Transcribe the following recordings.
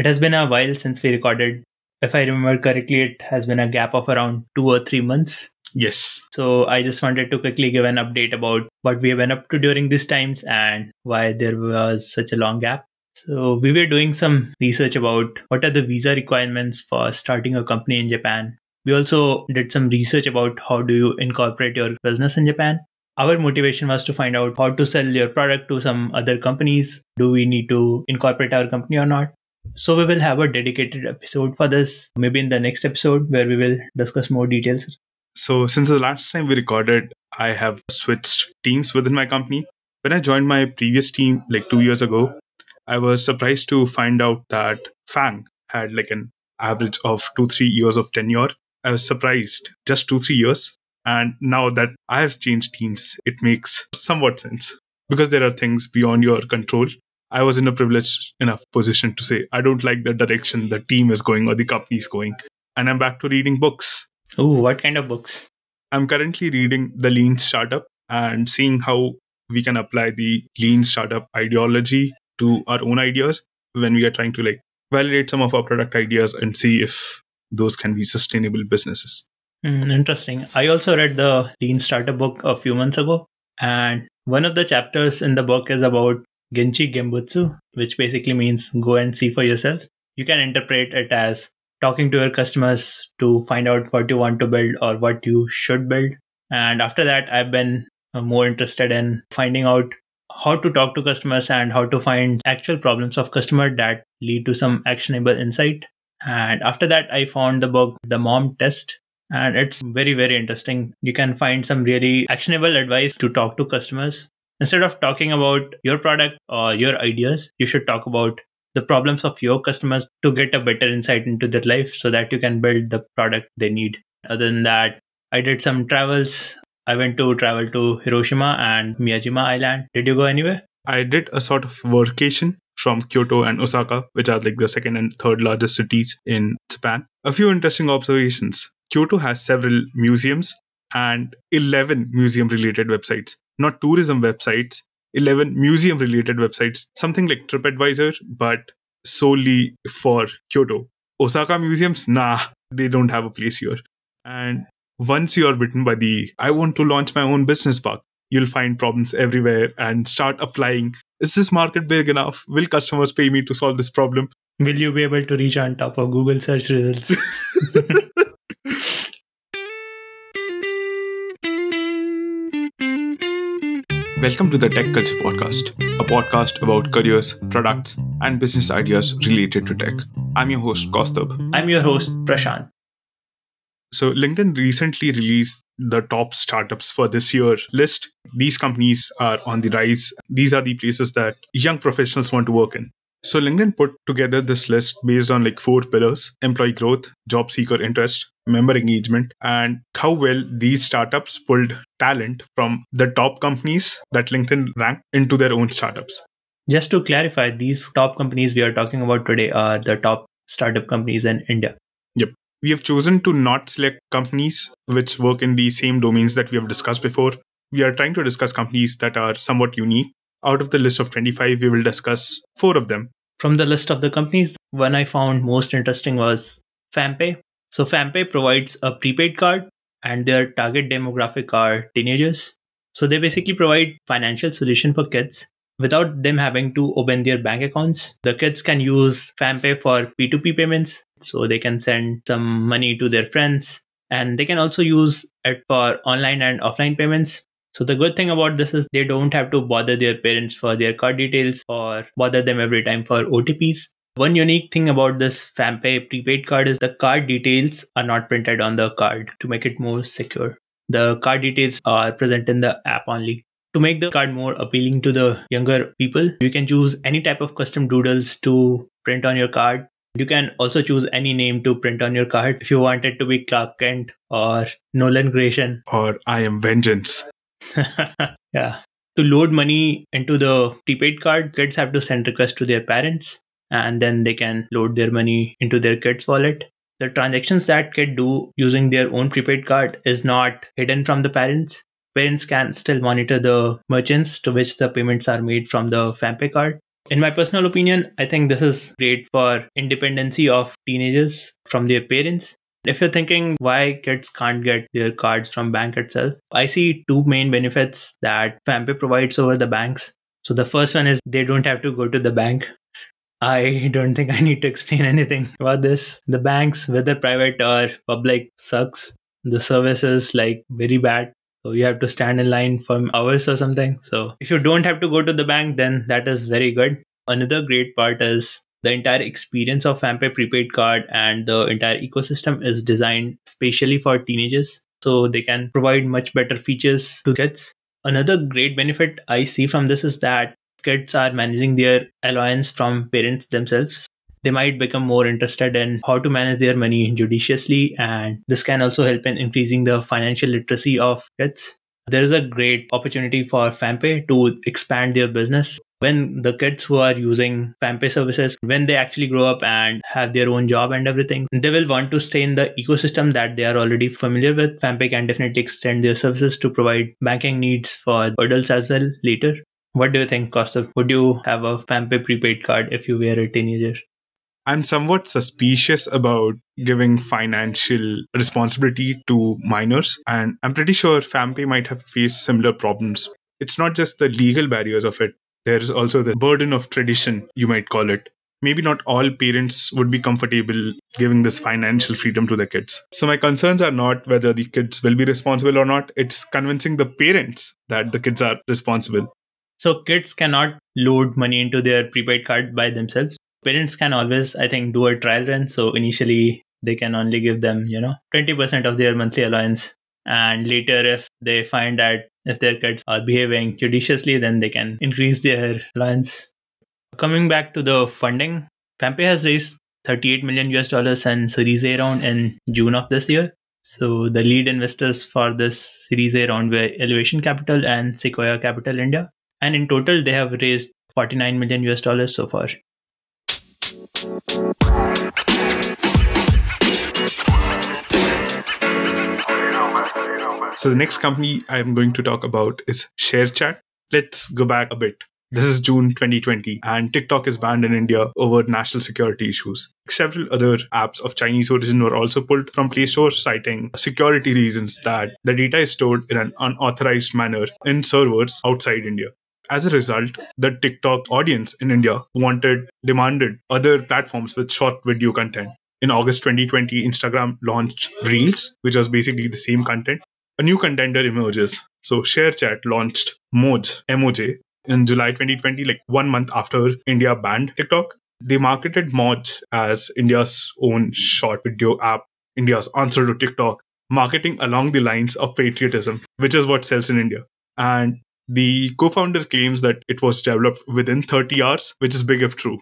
It has been a while since we recorded. If I remember correctly, it has been a gap of around two or three months. Yes. So I just wanted to quickly give an update about what we have been up to during these times and why there was such a long gap. So we were doing some research about what are the visa requirements for starting a company in Japan. We also did some research about how do you incorporate your business in Japan. Our motivation was to find out how to sell your product to some other companies. Do we need to incorporate our company or not? So we will have a dedicated episode for this, maybe in the next episode where we will discuss more details. So since the last time we recorded, I have switched teams within my company. When I joined my previous team like two years ago, I was surprised to find out that FAANG had like an average of two, three years of tenure. I was surprised, just two, three years. And now that I have changed teams, it makes somewhat sense because there are things beyond your control. I was in a privileged enough position to say, I don't like the direction the team is going or the company is going. And I'm back to reading books. Oh, what kind of books? I'm currently reading The Lean Startup and seeing how we can apply the lean startup ideology to our own ideas when we are trying to like validate some of our product ideas and see if those can be sustainable businesses. Mm, interesting. I also read the Lean Startup book a few months ago, and one of the chapters in the book is about Genchi Genbutsu, which basically means go and see for yourself. You can interpret it as talking to your customers to find out what you want to build or what you should build. And after that, I've been uh, more interested in finding out how to talk to customers and how to find actual problems of customer that lead to some actionable insight. And after that, I found the book, The Mom Test, and it's very, very interesting. You can find some really actionable advice to talk to customers. Instead of talking about your product or your ideas, you should talk about the problems of your customers to get a better insight into their life so that you can build the product they need. Other than that, I did some travels. I went to travel to Hiroshima and Miyajima Island. Did you go anywhere? I did a sort of vacation from Kyoto and Osaka, which are like the second and third largest cities in Japan. A few interesting observations. Kyoto has several museums and 11 museum related websites, not tourism websites, 11 museum related websites, something like TripAdvisor, but solely for Kyoto. Osaka museums, nah, they don't have a place here. And once you are bitten by the I want to launch my own business park, you'll find problems everywhere and start applying. Is this market big enough? Will customers pay me to solve this problem? Will you be able to reach on top of Google search results? Welcome to the Tech Culture Podcast, a podcast about careers, products, and business ideas related to tech. I'm your host, Kaustubh. I'm your host, Prashant. So, LinkedIn recently released the top startups for this year list. These companies are on the rise. These are the places that young professionals want to work in. So LinkedIn put together this list based on like four pillars employee growth, job seeker interest, member engagement, and how well these startups pulled talent from the top companies that LinkedIn ranked into their own startups. Just to clarify, these top companies we are talking about today are the top startup companies in India. Yep. We have chosen to not select companies which work in the same domains that we have discussed before. We are trying to discuss companies that are somewhat unique out of the list of 25, we will discuss four of them. From the list of the companies, one I found most interesting was FamPay. So, FamPay provides a prepaid card, and their target demographic are teenagers. So, they basically provide financial solution for kids without them having to open their bank accounts. The kids can use FamPay for P2P payments, so they can send some money to their friends, and they can also use it for online and offline payments. So the good thing about this is they don't have to bother their parents for their card details or bother them every time for OTPs. One unique thing about this FamPay prepaid card is the card details are not printed on the card to make it more secure. The card details are present in the app only. To make the card more appealing to the younger people, you can choose any type of custom doodles to print on your card. You can also choose any name to print on your card if you want it to be Clark Kent or Nolan Grayson or I am Vengeance. yeah. To load money into the prepaid card, kids have to send requests to their parents and then they can load their money into their kid's wallet. The transactions that kid do using their own prepaid card is not hidden from the parents. Parents can still monitor the merchants to which the payments are made from the FamPay card. In my personal opinion, I think this is great for independency of teenagers from their parents. If you're thinking why kids can't get their cards from bank itself, I see two main benefits that FamPay provides over the banks. So the first one is they don't have to go to the bank. I don't think I need to explain anything about this. The banks, whether private or public, sucks. The service is like very bad. So you have to stand in line for hours or something. So if you don't have to go to the bank, then that is very good. Another great part is the entire experience of FamPay prepaid card and the entire ecosystem is designed specially for teenagers. So they can provide much better features to kids. Another great benefit I see from this is that kids are managing their allowance from parents themselves they might become more interested in how to manage their money judiciously. And this can also help in increasing the financial literacy of kids. There is a great opportunity for FamPay to expand their business. When the kids who are using FamPay services, when they actually grow up and have their own job and everything, they will want to stay in the ecosystem that they are already familiar with. FamPay can definitely extend their services to provide banking needs for adults as well later. What do you think, Kaustubh? Would you have a FamPay prepaid card if you were a teenager? I'm somewhat suspicious about giving financial responsibility to minors, and I'm pretty sure FamPay might have faced similar problems. It's not just the legal barriers of it, there's also the burden of tradition, you might call it. Maybe not all parents would be comfortable giving this financial freedom to their kids. So, my concerns are not whether the kids will be responsible or not, it's convincing the parents that the kids are responsible. So, kids cannot load money into their prepaid card by themselves. Parents can always i think do a trial run. So initially they can only give them you know 20% of their monthly allowance. And later if they find that if their kids are behaving judiciously then they can increase their allowance. Coming back to the funding FamPay has raised 38 million us dollars and series a round in june of this year. So the lead investors for this series a round were elevation capital and sequoia capital india and in total they have raised 49 million us dollars so far so the next company I'm going to talk about is ShareChat. Let's go back a bit. This is June 2020, and TikTok is banned in India over national security issues. Several other apps of Chinese origin were also pulled from Play Store, citing security reasons that the data is stored in an unauthorized manner in servers outside India. As a result, the TikTok audience in India wanted, demanded other platforms with short video content. In August 2020, Instagram launched Reels, which was basically the same content. A new contender emerges. So ShareChat launched Moj, MOJ, in July 2020, like one month after India banned TikTok. They marketed Moj as India's own short video app, India's answer to TikTok, marketing along the lines of patriotism, which is what sells in India. And the co founder claims that it was developed within 30 hours, which is big if true.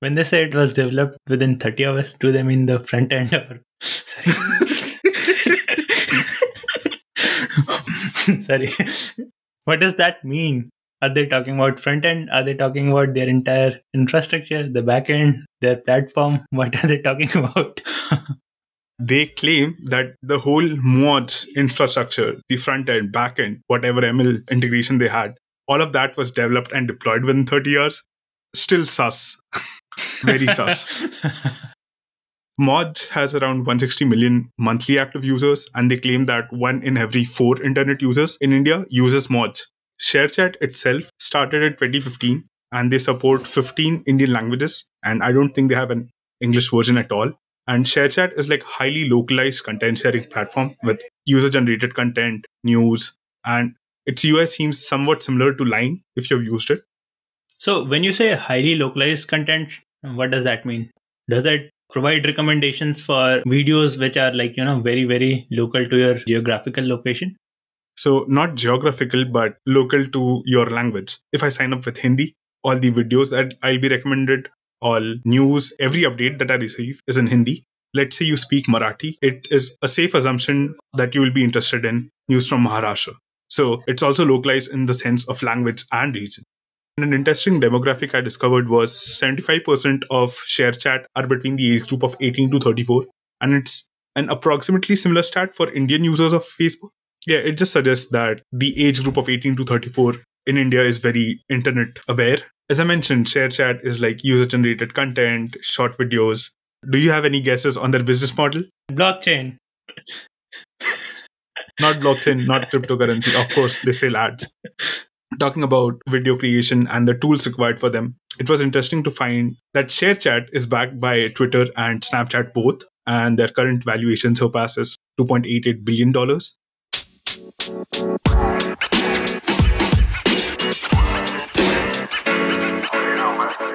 When they say it was developed within 30 hours, do they mean the front end or. Sorry. Sorry. what does that mean? Are they talking about front end? Are they talking about their entire infrastructure, the back end, their platform? What are they talking about? They claim that the whole mods infrastructure, the front end, back end, whatever ML integration they had, all of that was developed and deployed within 30 years. Still sus. Very sus. Moj has around 160 million monthly active users, and they claim that one in every four internet users in India uses Moj. ShareChat itself started in 2015, and they support 15 Indian languages, and I don't think they have an English version at all. And ShareChat is like highly localized content sharing platform with user generated content, news, and its UI seems somewhat similar to Line if you've used it. So when you say highly localized content, what does that mean? Does it provide recommendations for videos which are like, you know, very, very local to your geographical location? So not geographical, but local to your language. If I sign up with Hindi, all the videos that I'll be recommended all news, every update that I receive is in Hindi. Let's say you speak Marathi, it is a safe assumption that you will be interested in news from Maharashtra. So it's also localized in the sense of language and region. And an interesting demographic I discovered was 75% of ShareChat are between the age group of 18 to 34. And it's an approximately similar stat for Indian users of Facebook. Yeah, it just suggests that the age group of 18 to 34 in India is very internet aware. As I mentioned, ShareChat is like user generated content, short videos. Do you have any guesses on their business model? Blockchain. not blockchain, not cryptocurrency. Of course, they sell ads. Talking about video creation and the tools required for them, it was interesting to find that ShareChat is backed by Twitter and Snapchat both, and their current valuation surpasses $2.88 billion.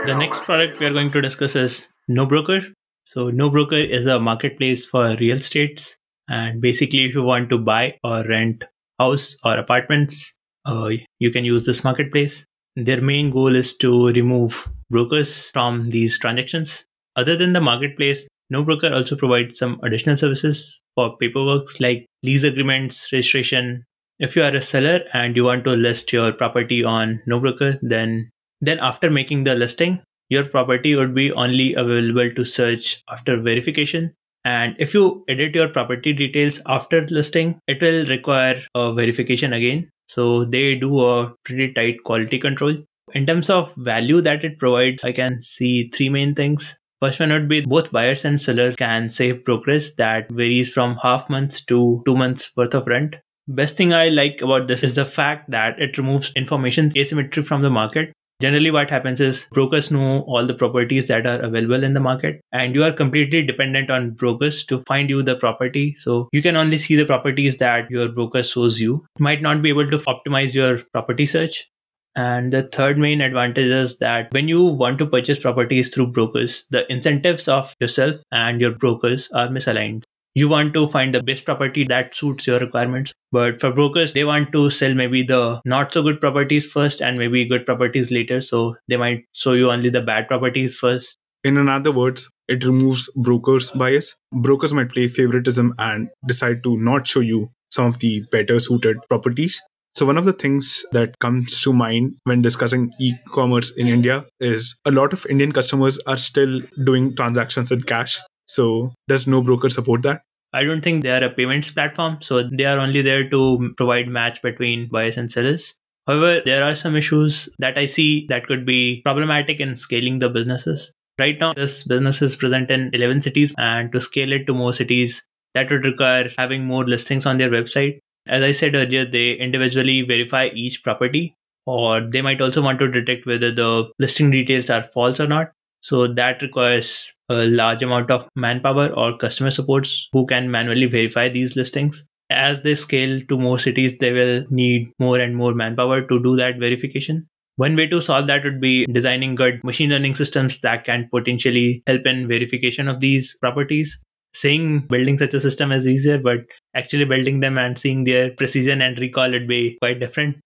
The next product we are going to discuss is NoBroker. So, NoBroker is a marketplace for real estates. And basically, if you want to buy or rent house or apartments, uh, you can use this marketplace. Their main goal is to remove brokers from these transactions. Other than the marketplace, NoBroker also provides some additional services for paperwork like lease agreements, registration. If you are a seller and you want to list your property on NoBroker, then then after making the listing, your property would be only available to search after verification. And if you edit your property details after listing, it will require a verification again. So they do a pretty tight quality control. In terms of value that it provides, I can see three main things. First one would be both buyers and sellers can save brokerage that varies from half months to two months worth of rent. Best thing I like about this is the fact that it removes information asymmetry from the market. Generally, what happens is brokers know all the properties that are available in the market, and you are completely dependent on brokers to find you the property. So you can only see the properties that your broker shows you. You might not be able to optimize your property search. And the third main advantage is that when you want to purchase properties through brokers, the incentives of yourself and your brokers are misaligned you want to find the best property that suits your requirements. But for brokers, they want to sell maybe the not so good properties first and maybe good properties later. So they might show you only the bad properties first. In other words, it removes brokers' bias. Brokers might play favoritism and decide to not show you some of the better suited properties. So, one of the things that comes to mind when discussing e commerce in India is a lot of Indian customers are still doing transactions in cash so does NoBroker support that? I don't think they are a payments platform, so they are only there to provide match between buyers and sellers. However, there are some issues that I see that could be problematic in scaling the businesses. Right now, this business is present in 11 cities, and to scale it to more cities, that would require having more listings on their website. As I said earlier, they individually verify each property, or they might also want to detect whether the listing details are false or not. So that requires a large amount of manpower or customer supports who can manually verify these listings. As they scale to more cities, they will need more and more manpower to do that verification. One way to solve that would be designing good machine learning systems that can potentially help in verification of these properties. Saying building such a system is easier, but actually building them and seeing their precision and recall would be quite different.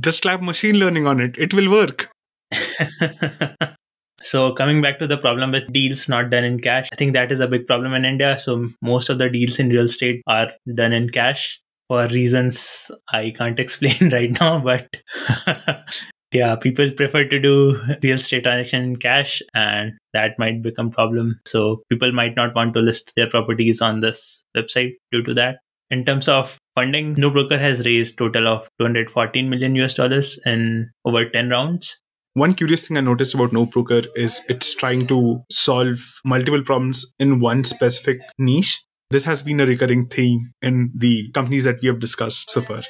Just slap machine learning on it, it will work. So coming back to the problem with deals not done in cash, I think that is a big problem in India. So most of the deals in real estate are done in cash for reasons I can't explain right now, but yeah, people prefer to do real estate transaction in cash and that might become problem. So people might not want to list their properties on this website due to that. In terms of funding, NoBroker has raised total of 214 million US dollars in over 10 rounds one curious thing I noticed about NoBroker is it's trying to solve multiple problems in one specific niche. This has been a recurring theme in the companies that we have discussed so far.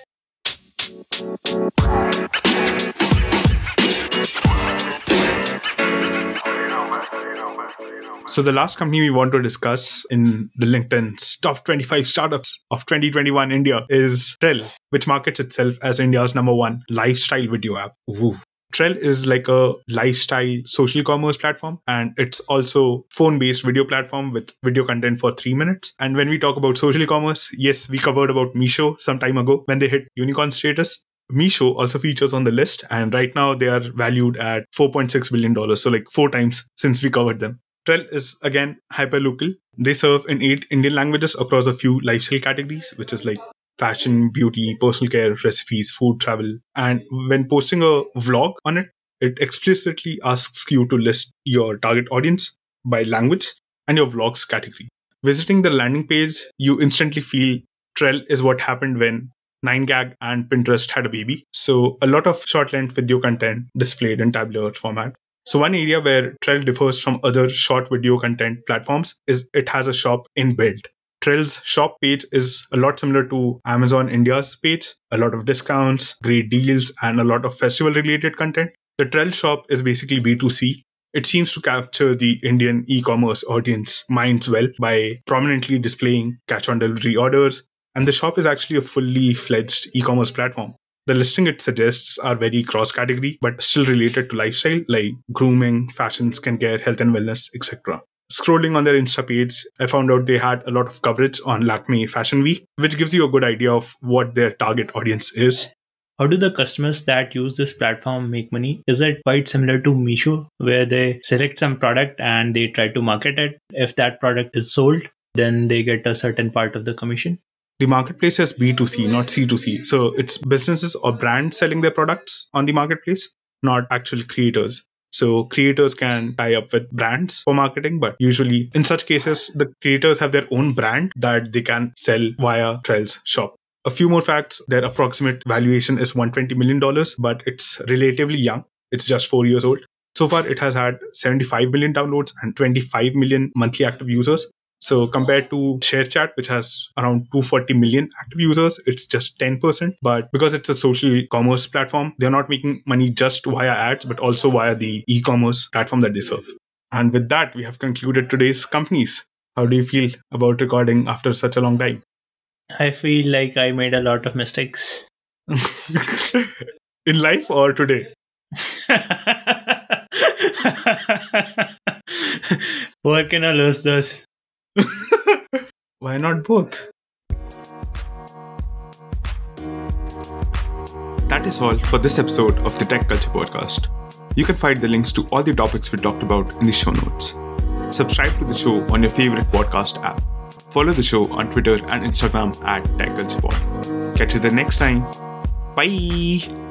So, the last company we want to discuss in the LinkedIn's top 25 startups of 2021 India is Trell, which markets itself as India's number one lifestyle video app. Ooh. Trell is like a lifestyle social commerce platform and it's also phone based video platform with video content for three minutes. And when we talk about social commerce, yes, we covered about Meesho some time ago when they hit unicorn status. Meesho also features on the list, and right now they are valued at $4.6 billion, so like four times since we covered them. Trell is again hyper local. They serve in eight Indian languages across a few lifestyle categories, which is like fashion, beauty, personal care, recipes, food, travel. And when posting a vlog on it, it explicitly asks you to list your target audience by language and your vlogs category. Visiting the landing page, you instantly feel Trell is what happened when 9gag and Pinterest had a baby. So a lot of short length video content displayed in tabular format. So one area where Trell differs from other short video content platforms is it has a shop inbuilt. Trell's shop page is a lot similar to Amazon India's page, a lot of discounts, great deals, and a lot of festival related content. The Trell shop is basically B2C. It seems to capture the Indian e commerce audience minds well by prominently displaying cash on delivery orders. And the shop is actually a fully fledged e commerce platform. The listing it suggests are very cross category, but still related to lifestyle like grooming, fashion, skincare, health and wellness, etc. Scrolling on their Insta page, I found out they had a lot of coverage on Lakme Fashion Week, which gives you a good idea of what their target audience is. How do the customers that use this platform make money? Is it quite similar to Meesho, where they select some product and they try to market it? If that product is sold, then they get a certain part of the commission. The marketplace is B2C, not C2C. So it's businesses or brands selling their products on the marketplace, not actual creators. So creators can tie up with brands for marketing, but usually in such cases, the creators have their own brand that they can sell via Trell's shop. A few more facts their approximate valuation is $120 million, but it's relatively young. It's just four years old. So far, it has had 75 million downloads and 25 million monthly active users. So compared to ShareChat, which has around 240 million active users, it's just 10%. But because it's a social commerce platform, they're not making money just via ads, but also via the e-commerce platform that they serve. And with that, we have concluded today's companies. How do you feel about recording after such a long time? I feel like I made a lot of mistakes. In life or today? Working on lose dos. Why not both? That is all for this episode of the Tech Culture Podcast. You can find the links to all the topics we talked about in the show notes. Subscribe to the show on your favorite podcast app. Follow the show on Twitter and Instagram at Tech Culture Pod. Catch you the next time. Bye.